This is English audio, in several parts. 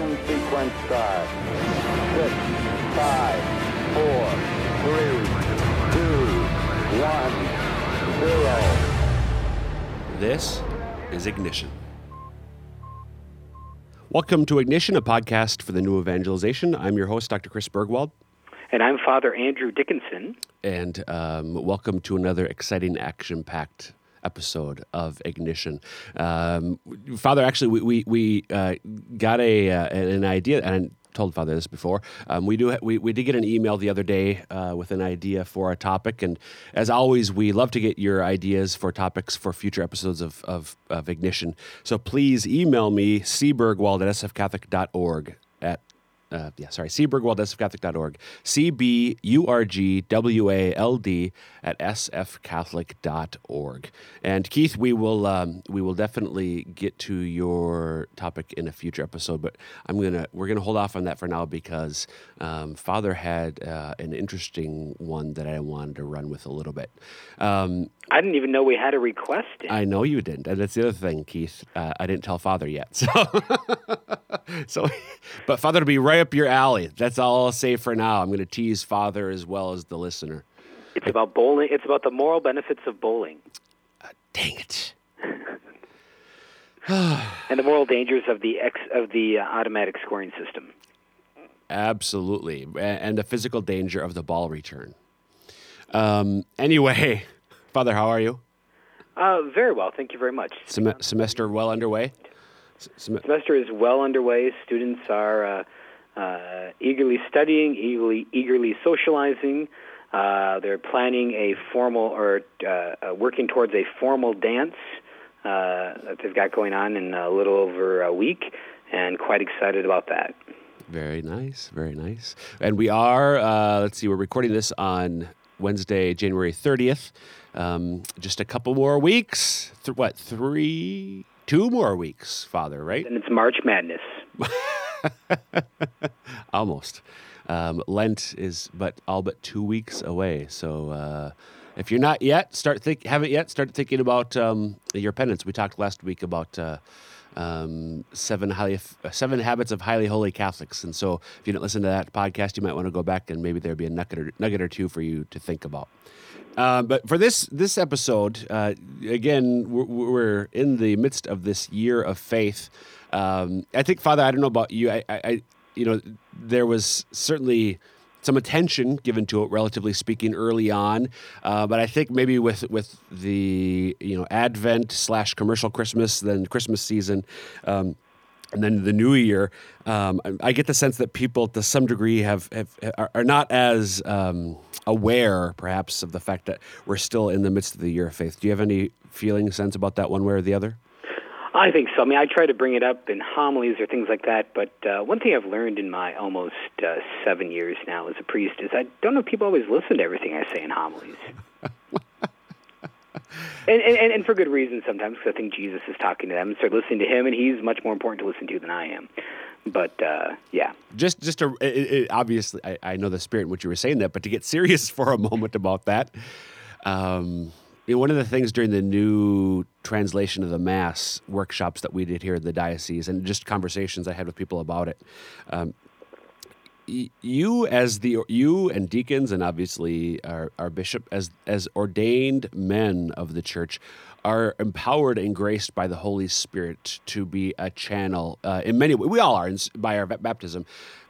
Ignition sequence start. Six, five, four, three, two, one, zero. This is Ignition. Welcome to Ignition, a podcast for the new evangelization. I'm your host, Dr. Chris Burgwald, And I'm Father Andrew Dickinson. and um, welcome to another exciting, action packed episode of Ignition. Um, Father, actually, we, we, we uh, got a, uh, an idea, and I told Father this before. Um, we, do, we, we did get an email the other day uh, with an idea for a topic, and as always, we love to get your ideas for topics for future episodes of, of, of Ignition. So please email me, cburgwald at sfcatholic.org at uh, yeah, sorry, cburgwald.sfcatholic.org. C B U R G W A L D at sfcatholic.org. And Keith, we will um, we will definitely get to your topic in a future episode, but I'm gonna we're gonna hold off on that for now because um, Father had uh, an interesting one that I wanted to run with a little bit. Um, I didn't even know we had a request. In. I know you didn't, and that's the other thing, Keith. Uh, I didn't tell Father yet, so so. But Father will be right up your alley. That's all I'll say for now. I'm going to tease Father as well as the listener. It's about bowling. It's about the moral benefits of bowling Dang it! and the moral dangers of the ex, of the uh, automatic scoring system. Absolutely, and the physical danger of the ball return. Um, anyway, Father, how are you? Uh, very well, thank you very much. Sem- semester well underway. Sem- semester is well underway. Students are uh, eagerly studying, eagerly eagerly socializing. Uh, they're planning a formal or uh, uh, working towards a formal dance uh, that they've got going on in a little over a week, and quite excited about that. Very nice, very nice. And we are, uh, let's see, we're recording this on Wednesday, January 30th. Um, just a couple more weeks. Th- what, three, two more weeks, Father, right? And it's March Madness. Almost. Um, Lent is but all but two weeks away. So uh, if you're not yet, start think haven't yet, start thinking about um, your penance. We talked last week about uh, um, seven highly uh, seven habits of highly holy Catholics, and so if you didn't listen to that podcast, you might want to go back and maybe there'd be a nugget or, nugget or two for you to think about. Uh, but for this this episode, uh, again, we're, we're in the midst of this year of faith. Um, I think, Father, I don't know about you. I, I, you know, there was certainly some attention given to it, relatively speaking, early on. Uh, but I think maybe with with the you know Advent slash commercial Christmas, then Christmas season. Um, and then the new year, um, I- I get the sense that people, to some degree, have, have are, are not as um, aware, perhaps, of the fact that we're still in the midst of the year of faith. Do you have any feeling, sense about that, one way or the other? I think so. I mean, I try to bring it up in homilies or things like that. But uh, one thing I've learned in my almost uh, seven years now as a priest is I don't know if people always listen to everything I say in homilies. and, and, and for good reason sometimes, because I think Jesus is talking to them start listening to him, and he's much more important to listen to than I am. But uh, yeah, just just to it, it, obviously I, I know the spirit in which you were saying that but to get serious for a moment about that um, you know, one of the things during the new translation of the mass workshops that we did here in the diocese and just conversations i had with people about it um, you as the you and deacons and obviously our, our bishop as as ordained men of the church are empowered and graced by the Holy Spirit to be a channel uh, in many ways. We all are in, by our baptism,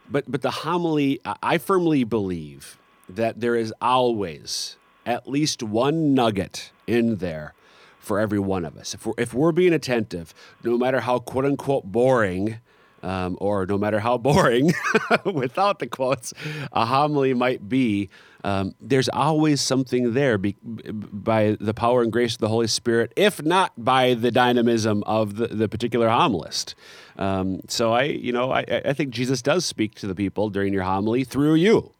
but but the homily. I- firmly believe that there is always at least one nugget in there for every one of us. If we're, if we're being attentive, no matter how quote unquote boring um, or no matter how boring, without the quotes, a homily might be, um, there's always something there be, by the power and grace of the Holy Spirit, if not by the dynamism of the, the particular homilist. Um, so I, you know, I, I think Jesus does speak to the people during your homily through you.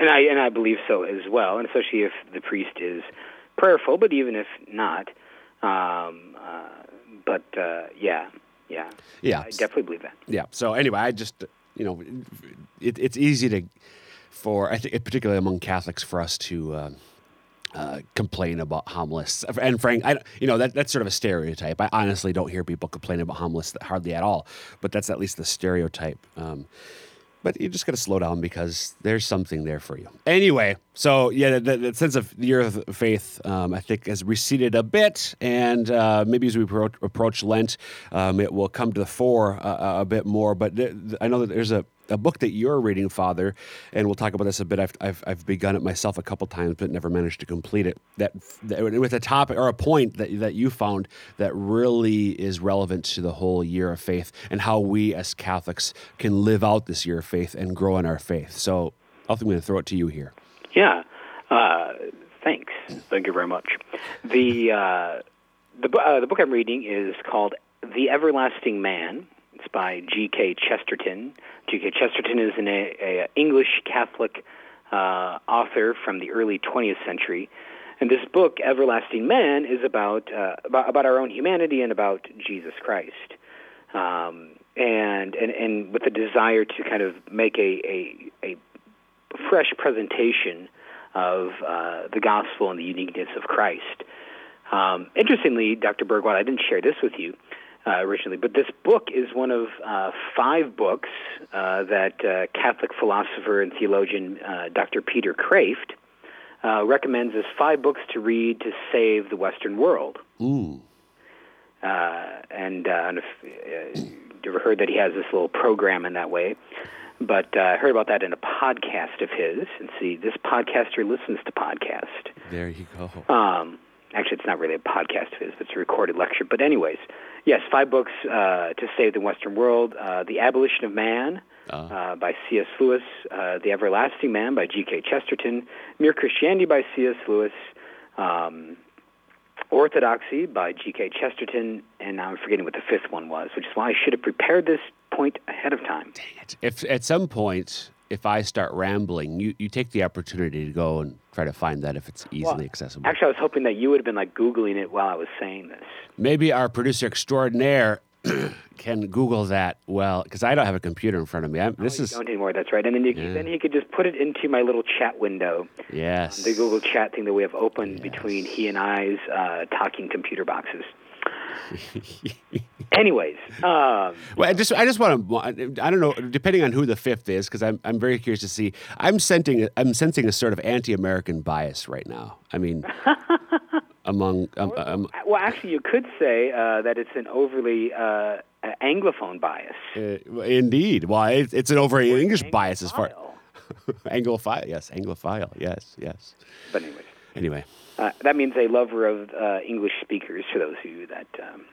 and I and I believe so as well, and especially if the priest is prayerful, but even if not, um, uh, but uh, yeah, yeah, Yeah. I definitely believe that. yeah. So anyway, I just you know, it, it's easy to for I think particularly among Catholics for us to. Um, uh, complain about homilies. And Frank, I, you know, that, that's sort of a stereotype. I honestly don't hear people complain about homilies hardly at all, but that's at least the stereotype. Um, but you just got to slow down because there's something there for you. Anyway, so yeah, the, the sense of the year of faith, um, I think, has receded a bit, and uh, maybe as we approach, approach Lent, um, it will come to the fore uh, a bit more. But th- I know that there's a a book that you're reading, Father, and we'll talk about this a bit. I've, I've, I've begun it myself a couple times, but never managed to complete it. That, that, with a topic or a point that that you found that really is relevant to the whole year of faith and how we as Catholics can live out this year of faith and grow in our faith. So, I think I'm going to throw it to you here. Yeah, uh, thanks. Thank you very much. The uh, the uh, the book I'm reading is called The Everlasting Man it's by G.K. Chesterton. G.K. Chesterton is an a, a English Catholic uh, author from the early 20th century. And this book, Everlasting Man, is about, uh, about, about our own humanity and about Jesus Christ. Um, and, and, and with a desire to kind of make a, a, a fresh presentation of uh, the gospel and the uniqueness of Christ. Um, interestingly, Dr. Burgwald, I didn't share this with you uh, originally. But this book is one of uh, five books uh, that uh, Catholic philosopher and theologian uh, Dr. Peter Kreeft uh, recommends as five books to read to save the Western world. Ooh. and and if, you ever heard that he has this little program in that way? But I heard about that in a podcast of his. And see, this podcaster listens to podcast. There you go. Um, actually, it's not really a podcast of his, but it's a recorded lecture. But anyways, Yes, five books uh, to save the Western world: uh, "The Abolition of Man" uh-huh. uh, by C.S. Lewis, uh, "The Everlasting Man" by G.K. Chesterton, "Mere Christianity" by C.S. Lewis, um, "Orthodoxy" by G.K. Chesterton, and now I'm forgetting what the fifth one was, which is why I should have prepared this point ahead of time. Dang it! If at some point if I start rambling, you, you take the opportunity to go and try to find that if it's easily well, accessible. Actually, I was hoping that you would have been like Googling it while I was saying this. Maybe our producer extraordinaire can Google that well because I don't have a computer in front of me. I'm, this oh, is don't anymore. That's right. And then you, yeah. then he could just put it into my little chat window. Yes. Um, the Google Chat thing that we have open yes. between he and I's uh, talking computer boxes. Anyways, um, well, I just I just want to I don't know depending on who the fifth is because I'm I'm very curious to see I'm sensing I'm sensing a sort of anti-American bias right now. I mean. among um, um, well, actually, you could say uh, that it's an overly uh, anglophone bias. Uh, indeed, well, it's, it's an overly English bias as far anglophile. Yes, anglophile. Yes, yes. But anyway. Anyway. Uh, that means a lover of uh, English speakers. For those of you that um,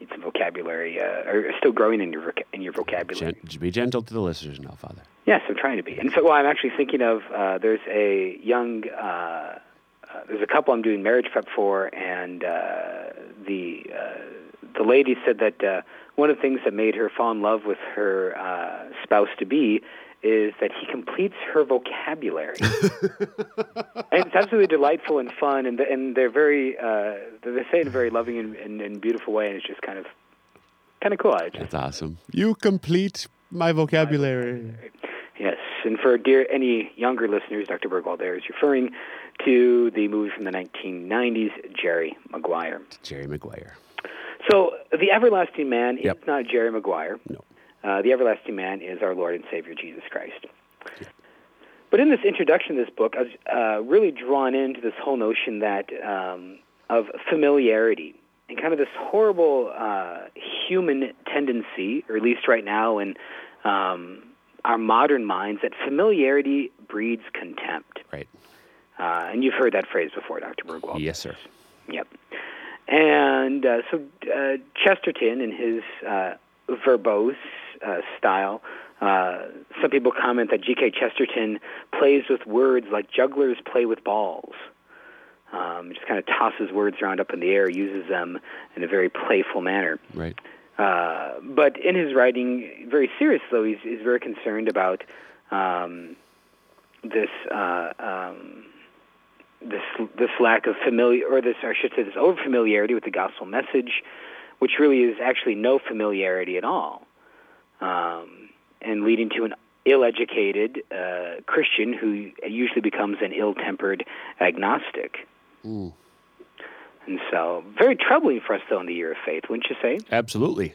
need some vocabulary, uh, are still growing in your in your vocabulary. Gen- be gentle to the listeners now, Father. Yes, I'm trying to be. And so, well, I'm actually thinking of uh, there's a young. Uh, uh, there's a couple I'm doing marriage prep for, and uh, the uh, the lady said that uh, one of the things that made her fall in love with her uh, spouse to be is that he completes her vocabulary, and it's absolutely delightful and fun, and and they're very uh, they say it in a very loving and, and, and beautiful way, and it's just kind of kind of cool. I just, That's awesome. You complete my vocabulary. Yes, and for dear any younger listeners, Dr. Burgwald there is referring to the movie from the 1990s, Jerry Maguire. Jerry Maguire. So, The Everlasting Man yep. is not Jerry Maguire. No. Uh, the everlasting man is our Lord and Savior Jesus Christ. But in this introduction to this book, I was uh, really drawn into this whole notion that um, of familiarity and kind of this horrible uh, human tendency, or at least right now in um, our modern minds, that familiarity breeds contempt. Right. Uh, and you've heard that phrase before, Dr. Burgwald. Yes, sir. Yep. And uh, so uh, Chesterton, in his uh, verbose uh, style. Uh, some people comment that G.K. Chesterton plays with words like jugglers play with balls. Um, just kind of tosses words around up in the air, uses them in a very playful manner. Right. Uh, but in his writing, very serious though, he's, he's very concerned about um, this uh, um, this this lack of familiar, or this, or I should say, this over familiarity with the gospel message, which really is actually no familiarity at all um, and leading to an ill-educated uh, Christian who usually becomes an ill-tempered agnostic. Mm. And so, very troubling for us, though, in the year of faith, wouldn't you say? Absolutely.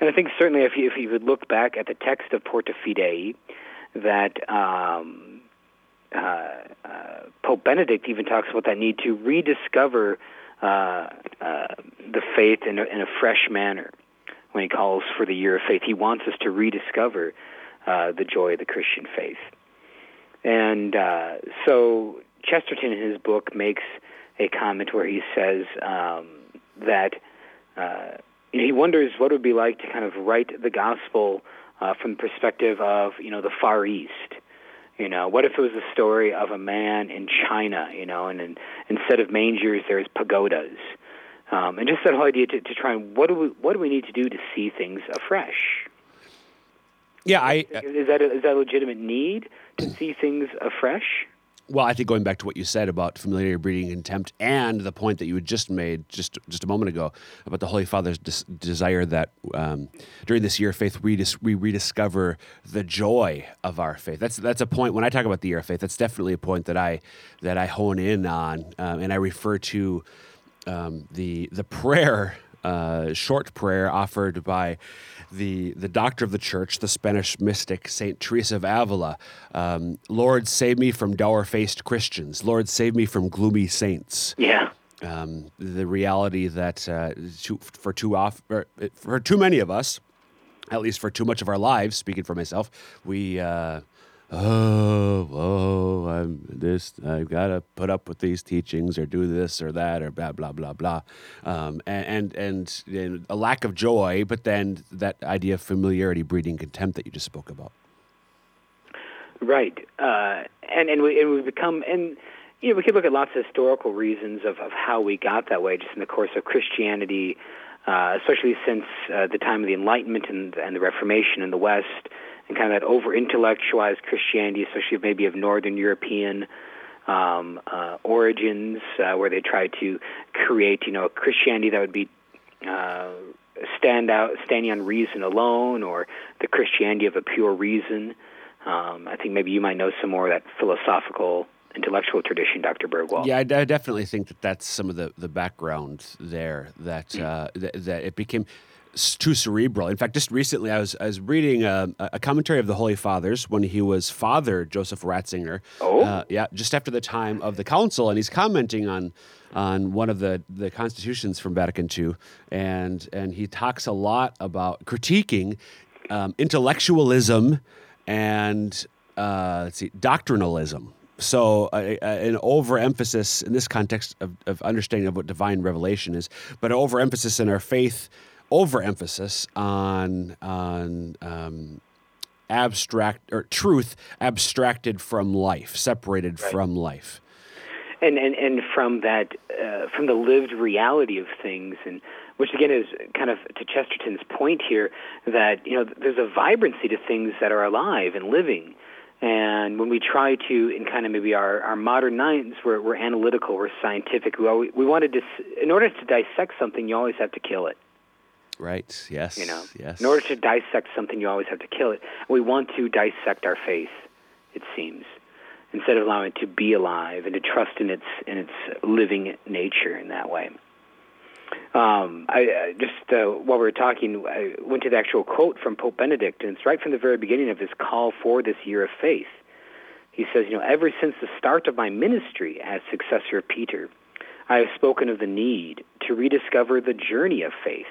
And I think certainly if you, if you would look back at the text of Porta Fidei, that um, uh, uh, Pope Benedict even talks about that need to rediscover uh, uh, the faith in a, in a fresh manner when he calls for the year of faith. He wants us to rediscover uh, the joy of the Christian faith. And uh, so Chesterton, in his book, makes a comment where he says um, that uh, he wonders what it would be like to kind of write the gospel uh, from the perspective of you know the Far East. You know, what if it was a story of a man in China? You know, and, and instead of mangers, there's pagodas, um, and just that whole idea to, to try and what do we what do we need to do to see things afresh? Yeah, I is that a, is that a legitimate need to see things afresh? Well, I think going back to what you said about familiarity breeding contempt, and the point that you had just made just just a moment ago about the Holy Father's des- desire that um, during this year of faith we, dis- we rediscover the joy of our faith. That's that's a point when I talk about the year of faith. That's definitely a point that I that I hone in on, um, and I refer to um, the the prayer, uh, short prayer offered by the, the doctor of the church, the Spanish mystic Saint Teresa of Avila. Um, Lord, save me from dour faced Christians. Lord, save me from gloomy saints. Yeah. Um, the reality that uh, too, for too off, for too many of us, at least for too much of our lives, speaking for myself, we uh, oh, oh, I'm this, I've got to put up with these teachings or do this or that or blah, blah, blah, blah. Um, and, and, and, a lack of joy, but then that idea of familiarity breeding contempt that you just spoke about. Right. Uh, and, and, we, and we become, and, you know, we could look at lots of historical reasons of, of how we got that way just in the course of Christianity, uh, especially since uh, the time of the Enlightenment and, and the Reformation in the West and kind of that over intellectualized Christianity, especially maybe of Northern European um, uh, origins, uh, where they try to create, you know, a Christianity that would be uh, stand out, standing on reason alone, or the Christianity of a pure reason. Um, I think maybe you might know some more of that philosophical intellectual tradition, Dr. Burgwald. Yeah, I, I, definitely think that that's some of the, the background there. That uh, th- that it became too cerebral. In fact, just recently I was I was reading a, a, commentary of the Holy Fathers when he was Father Joseph Ratzinger. Oh, uh, yeah, just after the time of the Council, and he's commenting on on one of the the constitutions from Vatican II, and and he talks a lot about critiquing um, intellectualism and uh, let's see doctrinalism. So, uh, an overemphasis in this context of, of understanding of what divine revelation is, but an overemphasis in our faith overemphasis on on um, abstract or truth abstracted from life, separated right. from life. And, and and from that uh, from the lived reality of things and which again is kind of to Chesterton's point here that you know there's a vibrancy to things that are alive and living and when we try to in kind of maybe our, our modern minds we're, we're analytical we're scientific we, always, we wanted to in order to dissect something you always have to kill it Right. Yes. You know, yes. in order to dissect something, you always have to kill it. We want to dissect our faith. It seems instead of allowing it to be alive and to trust in its in its living nature in that way. Um, I just uh, while we were talking, I went to the actual quote from Pope Benedict, and it's right from the very beginning of his call for this year of faith. He says, "You know, ever since the start of my ministry as successor of Peter, I have spoken of the need to rediscover the journey of faith."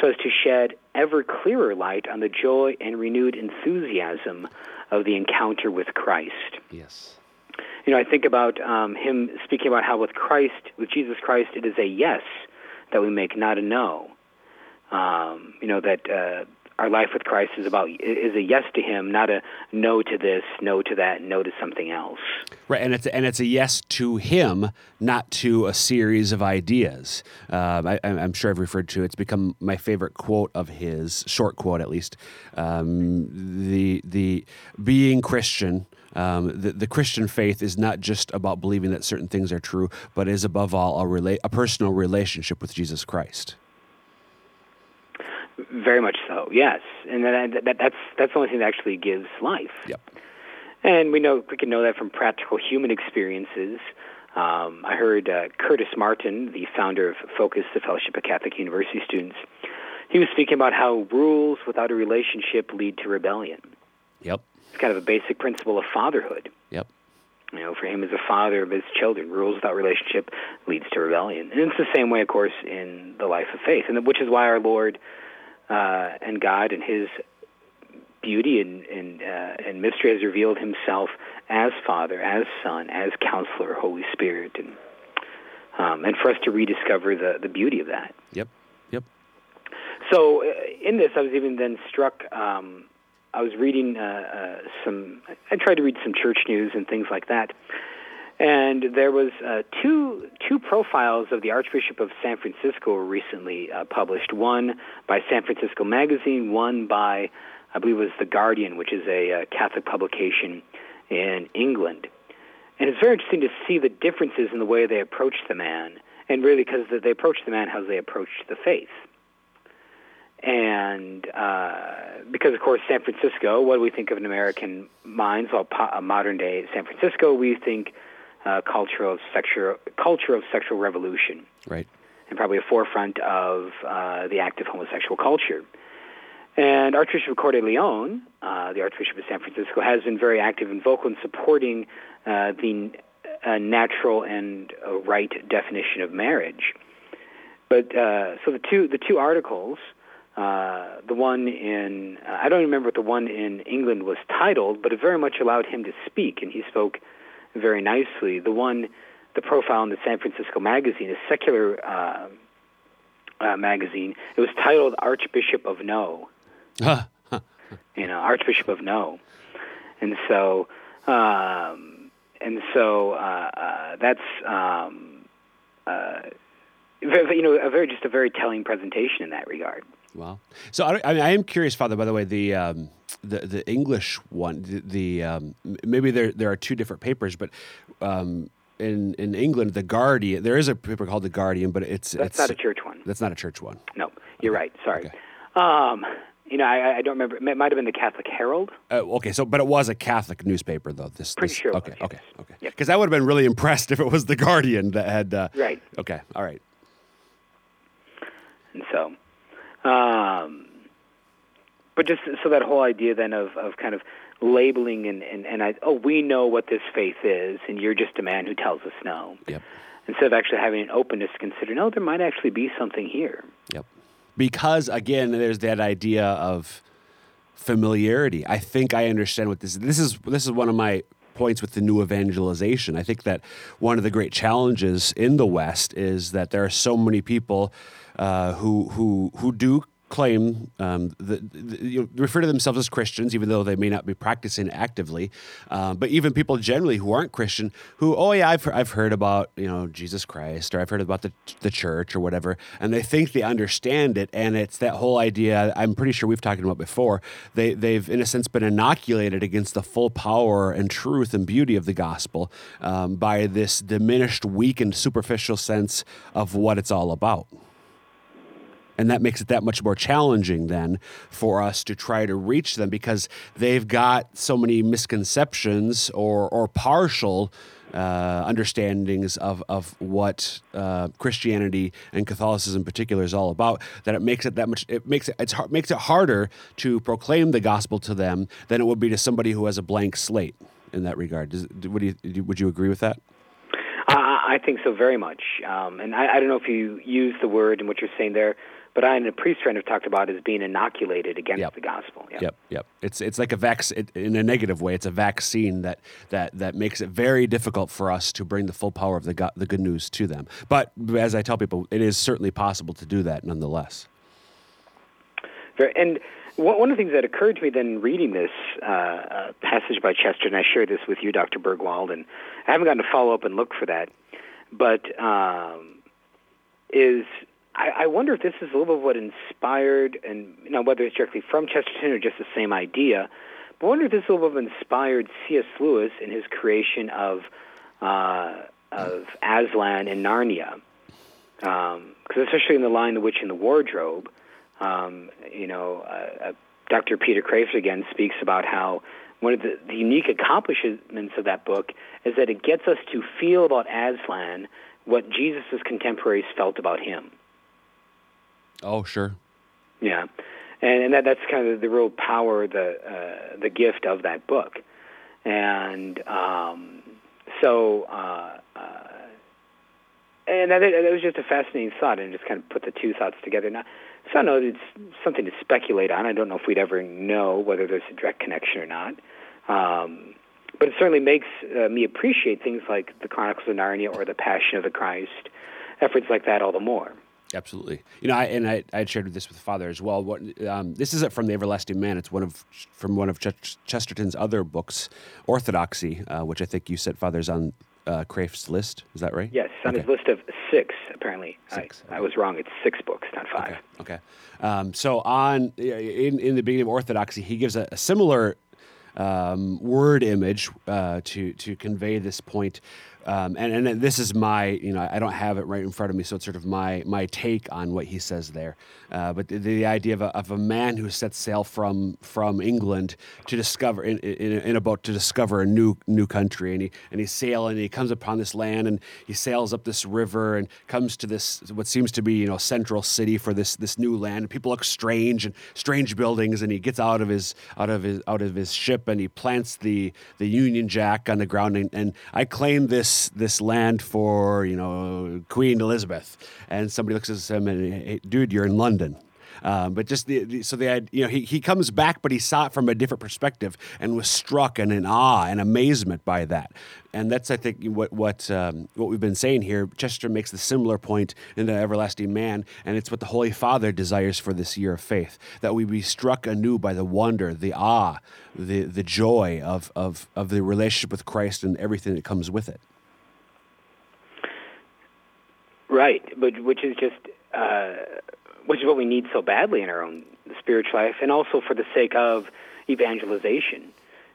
So as to shed ever clearer light on the joy and renewed enthusiasm of the encounter with Christ. Yes. You know, I think about um, him speaking about how with Christ, with Jesus Christ, it is a yes that we make, not a no. Um, you know that uh, our life with Christ is about is a yes to Him, not a no to this, no to that, no to something else. Right, and it's and it's a yes to Him, not to a series of ideas. Um, I, am sure I've referred to. It's become my favorite quote of his, short quote at least. Um, the the being Christian. Um, the, the, Christian faith is not just about believing that certain things are true, but is above all a, rela- a personal relationship with Jesus Christ. Very much so, yes. And that, that, that's that's the only thing that actually gives life. Yep. And we know we can know that from practical human experiences. Um, I heard uh, Curtis Martin, the founder of Focus, the Fellowship of Catholic University Students, he was speaking about how rules without a relationship lead to rebellion. Yep. It's kind of a basic principle of fatherhood. Yep. You know, for him as a father of his children, rules without relationship leads to rebellion. And it's the same way, of course, in the life of faith, and which is why our Lord uh, and God and His beauty and and, uh, and mystery has revealed Himself as Father, as Son, as Counselor, Holy Spirit, and um, and for us to rediscover the the beauty of that. Yep. Yep. So uh, in this, I was even then struck. Um, I was reading uh, uh, some. I tried to read some church news and things like that, and there was uh, two two profiles of the Archbishop of San Francisco recently uh, published. One by San Francisco Magazine, one by I believe it was the Guardian, which is a uh, Catholic publication in England. And it's very interesting to see the differences in the way they approach the man, and really because they approach the man how they approach the faith. And uh, because, of course, San Francisco, what do we think of in American minds? Well, po- modern day San Francisco, we think uh, culture of sexual culture of sexual revolution, Right. and probably a forefront of uh, the active homosexual culture. And Archbishop Cordileone, uh, the Archbishop of San Francisco, has been very active and vocal in supporting uh, the uh, natural and uh, right definition of marriage. But uh, so the two the two articles, uh, the one in uh, I don't remember what the one in England was titled, but it very much allowed him to speak, and he spoke very nicely. The one, the profile in the San Francisco Magazine, a secular uh, uh, magazine, it was titled Archbishop of No you know, Archbishop of No, and so um, and so uh, uh, that's um, uh, you know a very just a very telling presentation in that regard. Wow. So I, I, mean, I am curious, Father. By the way, the um, the the English one, the, the um, maybe there there are two different papers, but um, in in England, the Guardian, there is a paper called the Guardian, but it's That's it's not a church one. That's not a church one. No, you're right. Sorry. Okay. Um, you know, I, I don't remember. It might have been the Catholic Herald. Uh, okay, so but it was a Catholic newspaper though. This Pretty this, sure Okay, was, okay, yes. okay. Yep. Because I would have been really impressed if it was the Guardian that had. Uh, Right. Okay. All right. And so, um, but just so that whole idea then of, of kind of labeling and, and, and I, oh, we know what this faith is, and you're just a man who tells us no. Yep. Instead of actually having an openness to consider, no, there might actually be something here. Yep. Because again, there's that idea of familiarity. I think I understand what this is. This is this is one of my points with the new evangelization. I think that one of the great challenges in the West is that there are so many people uh, who who who do claim um, the, the, you refer to themselves as Christians, even though they may not be practicing actively. Um, but even people generally who aren't Christian, who oh yeah, I've I've heard about you know Jesus Christ, or I've heard about the the church or whatever, and they think they understand it, and it's that whole idea. I'm pretty sure we've talked about before. They they've in a sense been inoculated against the full power and truth and beauty of the gospel um, by this diminished, weakened, superficial sense of what it's all about. And that makes it that much more challenging then for us to try to reach them because they've got so many misconceptions or, or partial uh, understandings of, of what uh, Christianity and Catholicism in particular is all about that it makes it that much it makes it it's hard, makes it harder to proclaim the gospel to them than it would be to somebody who has a blank slate in that regard. Does, would you would you agree with that? I, I think so very much. Um, and I, I don't know if you use the word and what you're saying there, but I and a priest friend have talked about as being inoculated against Yep. the gospel. Yeah. Yep, yep. It's it's like a vaccine in a negative way. It's a vaccine that that that makes it very difficult for us to bring the full power of the go- the good news to them. But as I tell people, it is certainly possible to do that nonetheless. And one one of the things that occurred to me then reading this uh, uh, passage by Chester, and I shared this with you, Dr. Burgwald, and I haven't gotten to follow up and look for that, but um, is I, I wonder if this is a little bit what inspired, and you know whether it's directly from Chesterton or just the same idea. But I wonder if this is a little bit inspired C.S. Lewis in his creation of uh, of Aslan and Narnia, because especially in the line "The Witch in the Wardrobe." um, you know, uh, uh, Dr. Peter Kreeft again speaks about how one of the, the unique accomplishments of that book is that it gets us to feel about Aslan what Jesus' contemporaries felt about him. Oh, sure. Yeah, and, and that that's kind of the real power, the uh, the gift of that book, and um, so uh, uh, and that, that was just a fascinating thought, and just kind of put the two thoughts together. Now, so know it's something to speculate on. I don't know if we'd ever know whether there's a direct connection or not. Um, but it certainly makes uh, me appreciate things like the Chronicles of Narnia or the Passion of the Christ, efforts like that all the more. Absolutely. You know, I, and I, I shared this with Father as well. What, um, this isn't from the Everlasting Man. It's one of from one of Ch- Chesterton's other books, Orthodoxy, uh, which I think you said Father's on uh, Kreeft's list. Is that right? Yes, on okay. his list of six. Apparently, six. I, okay. I was wrong. It's six books, not five. Okay. okay. Um, so on in in the beginning of Orthodoxy, he gives a, a similar um, word image uh, to to convey this point um, and, and this is my, you know, I don't have it right in front of me, so it's sort of my my take on what he says there. Uh, but the, the, idea of a, of a man who sets sail from from England to discover in, in, in, a boat to discover a new new country, and he and he's sailing, and he comes upon this land, and he sails up this river, and comes to this what seems to be you know central city for this this new land. And people look strange and strange buildings, and he gets out of his out of his out of his ship, and he plants the the Union Jack on the ground, and, and I claim this this land for you know Queen Elizabeth, and somebody looks at him and hey, dude, you're in London. Um, but just the, the, so the you know he, he comes back, but he saw it from a different perspective and was struck and in awe and amazement by that. And that's I think what what um, what we've been saying here. Chester makes the similar point in the Everlasting Man, and it's what the Holy Father desires for this year of faith that we be struck anew by the wonder, the awe, the the joy of of of the relationship with Christ and everything that comes with it. Right, but which is just uh, which is what we need so badly in our own spiritual life, and also for the sake of evangelization.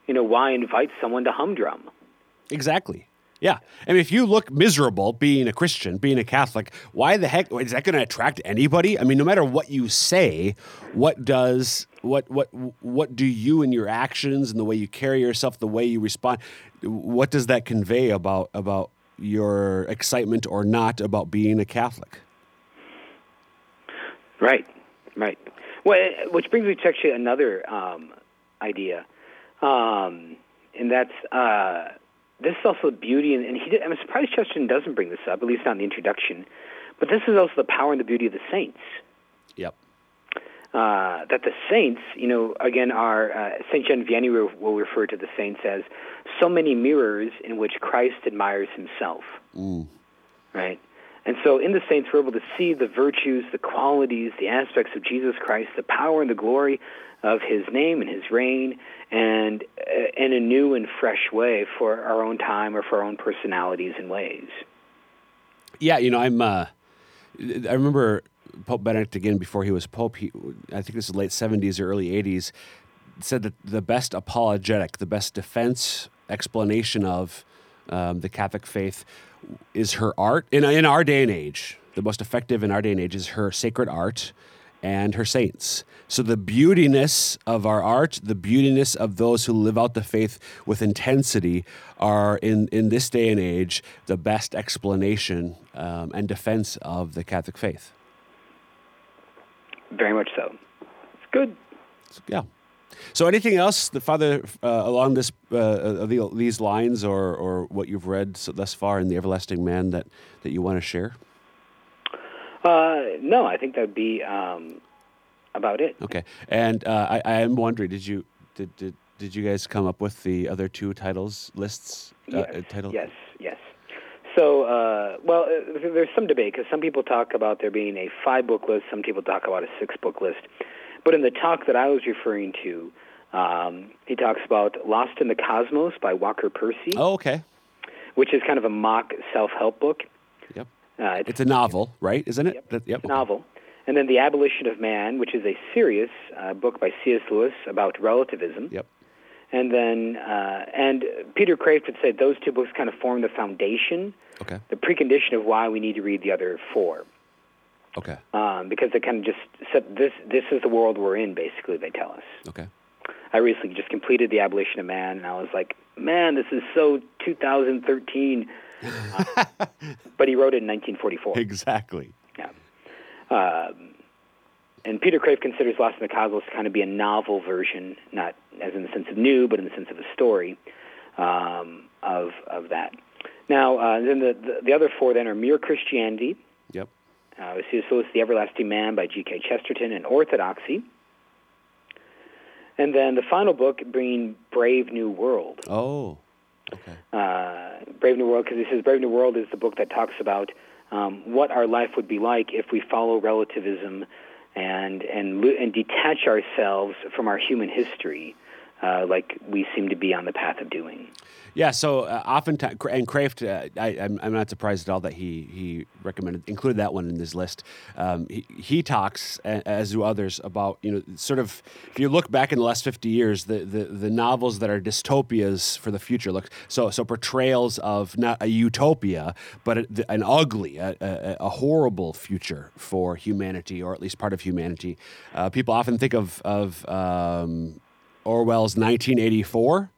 You know, why invite someone to humdrum? Exactly. Yeah. I mean, if you look miserable being a Christian, being a Catholic, why the heck is that going to attract anybody? I mean, no matter what you say, what does what what what do you and your actions and the way you carry yourself, the way you respond, what does that convey about about your excitement or not about being a Catholic. Right, right. Well, which brings me to actually another um, idea, um, and that's uh, this is also the beauty, and, and he did, I'm surprised Chesterton doesn't bring this up, at least not in the introduction. But this is also the power and the beauty of the saints. Yep. Uh, that the saints, you know, again, are uh, Saint John Vianney will refer to the saints as so many mirrors in which Christ admires himself. Mm. Right? And so in the saints, we're able to see the virtues, the qualities, the aspects of Jesus Christ, the power and the glory of his name and his reign, and uh, in a new and fresh way for our own time or for our own personalities and ways. Yeah, you know, I'm. Uh, I remember Pope Benedict again before he was Pope. He, I think this is late '70s or early '80s. Said that the best apologetic, the best defense explanation of um, the Catholic faith is her art. In in our day and age, the most effective in our day and age is her sacred art and her saints. So the beautiness of our art, the beautiness of those who live out the faith with intensity, are in in this day and age the best explanation um, and defense of the Catholic faith. Very much so. It's good. Yeah. So, anything else, the Father, uh, along this uh, uh these lines, or or what you've read thus far in the Everlasting Man that that you want to share? Uh, no, I think that would be um, about it. Okay, and uh, I, I am wondering, did you did, did did you guys come up with the other two titles lists? Uh, yes, title? yes, yes. So, uh, well, uh, there's some debate because some people talk about there being a five book list, some people talk about a six book list. But in the talk that I was referring to, um, he talks about Lost in the Cosmos by Walker Percy. Oh, okay. Which is kind of a mock self help book. Yep. Uh, it's, it's, a novel, right? Isn't it? Yep. That, yep. novel. And then The Abolition of Man, which is a serious uh, book by C.S. Lewis about relativism. Yep. And then, uh, and Peter Kreeft would say those two books kind of form the foundation, okay. the precondition of why we need to read the other four. Okay. Um, because they kind of just said this this is the world we're in. Basically, they tell us. Okay. I recently just completed the Abolition of Man, and I was like, man, this is so 2013. Uh, but he wrote it in 1944. Exactly. Yeah. Um, and Peter Kreeft considers Lost in the Cosmos to kind of be a novel version, not as in the sense of new, but in the sense of a story um, of of that. Now, uh, then the, the, the other four then are Mere Christianity, Yep. uh, it's The Everlasting Man by G.K. Chesterton, and Orthodoxy. And then the final book being Brave New World. Oh. Okay. Uh, Brave New World, because he says Brave New World is the book that talks about um, what our life would be like if we follow relativism and and and detach ourselves from our human history, uh, like we seem to be on the path of doing. Yeah, so uh, oftentimes, and Kreeft, uh, I, I'm, I'm not surprised at all that he he recommended included that one in his list. Um, he, he talks, as do others, about you know sort of if you look back in the last 50 years, the, the, the novels that are dystopias for the future. Look, so so portrayals of not a utopia, but a, an ugly, a, a, a horrible future for humanity, or at least part of humanity. Uh, people often think of of um, Orwell's 1984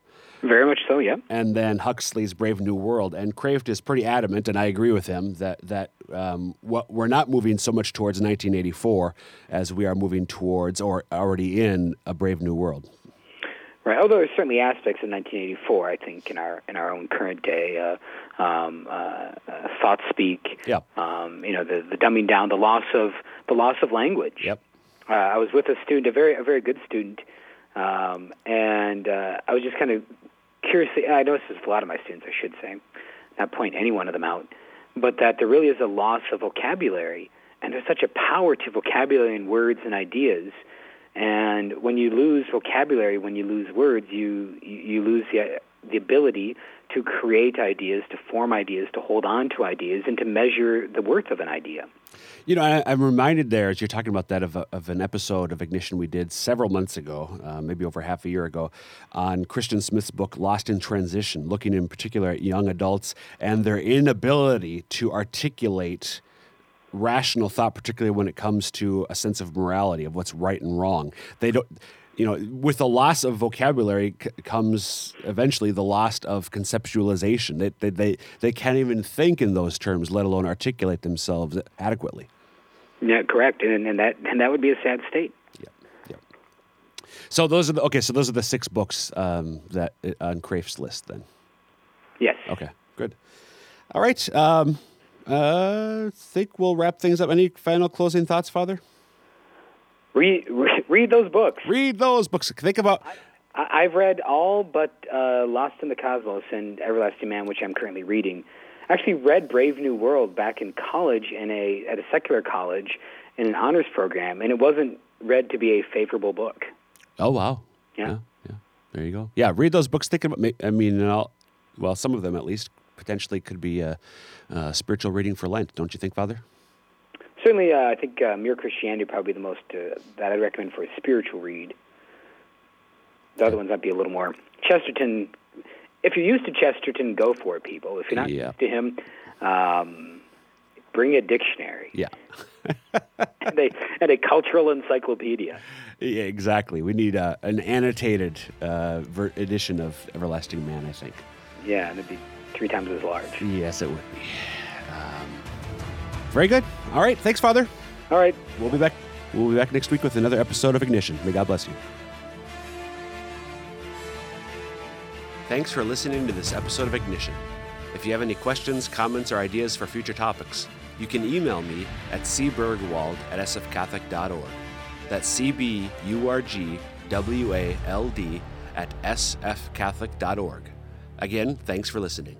Very much so, yeah. and then Huxley's Brave New World. And Kreeft is pretty adamant, and I agree with him that that um, what we're not moving so much towards 1984 as we are moving towards or already in a Brave New World. Right. Although there's certainly aspects of 1984, I think, in our in our own current day, uh, um, uh, uh, thought speak. Yeah. Um, you know, the the dumbing down, the loss of the loss of language. Yep. Uh, I was with a student, a very a very good student, um, and uh, I was just kind of curious. I noticed this with a lot of my students, I should say, not point any one of them out, but that there really is a loss of vocabulary, and there's such a power to vocabulary and words and ideas. And when you lose vocabulary, when you lose words, you you, you lose the the ability to create ideas, to form ideas, to hold on to ideas, and to measure the worth of an idea. You know, I, I'm reminded there as you're talking about that of, a, of an episode of Ignition we did several months ago, uh, maybe over half a year ago, on Christian Smith's book Lost in Transition, looking in particular at young adults and their inability to articulate rational thought, particularly when it comes to a sense of morality of what's right and wrong. They don't. You know, with the loss of vocabulary c- comes eventually the loss of conceptualization. They, they, they, they can't even think in those terms, let alone articulate themselves adequately. Yeah, correct, and, and that and that would be a sad state. Yeah, yeah. So those are the okay. So those are the six books um, that uh, on Kreeft's list. Then Yes. okay, good. All right. Um, uh, think we'll wrap things up. Any final closing thoughts, Father? Read re- read those books. Read those books. Think about. I, I've read all but uh, Lost in the Cosmos and Everlasting Man, which I'm currently reading. I actually read Brave New World back in college in a at a secular college in an honors program, and it wasn't read to be a favorable book. Oh wow. Yeah. yeah. yeah. There you go. Yeah, read those books. Think about. I mean, I'll- well, some of them at least potentially could be a, a spiritual reading for Lent. Don't you think, Father? Certainly, uh, I think uh, Mere Christianity probably be the most uh, that I'd recommend for a spiritual read. The other ones might be a little more Chesterton. If you're used to Chesterton, go for it, people. If you're not Yeah. used to him, um, bring a dictionary Yeah. and, a, and a cultural encyclopedia. Yeah, exactly. We need uh, an annotated uh, ver- edition of Everlasting Man, I think. Yeah, and it'd be three times as large. Yes, it would be. Very good. All right. Thanks, Father. All right. We'll be back. We'll be back next week with another episode of Ignition. May God bless you. Thanks for listening to this episode of Ignition. If you have any questions, comments, or ideas for future topics, you can email me at cburgwald at sfcatholic.org. That's C B U R G W A L D at sfcatholic.org. Again, thanks for listening.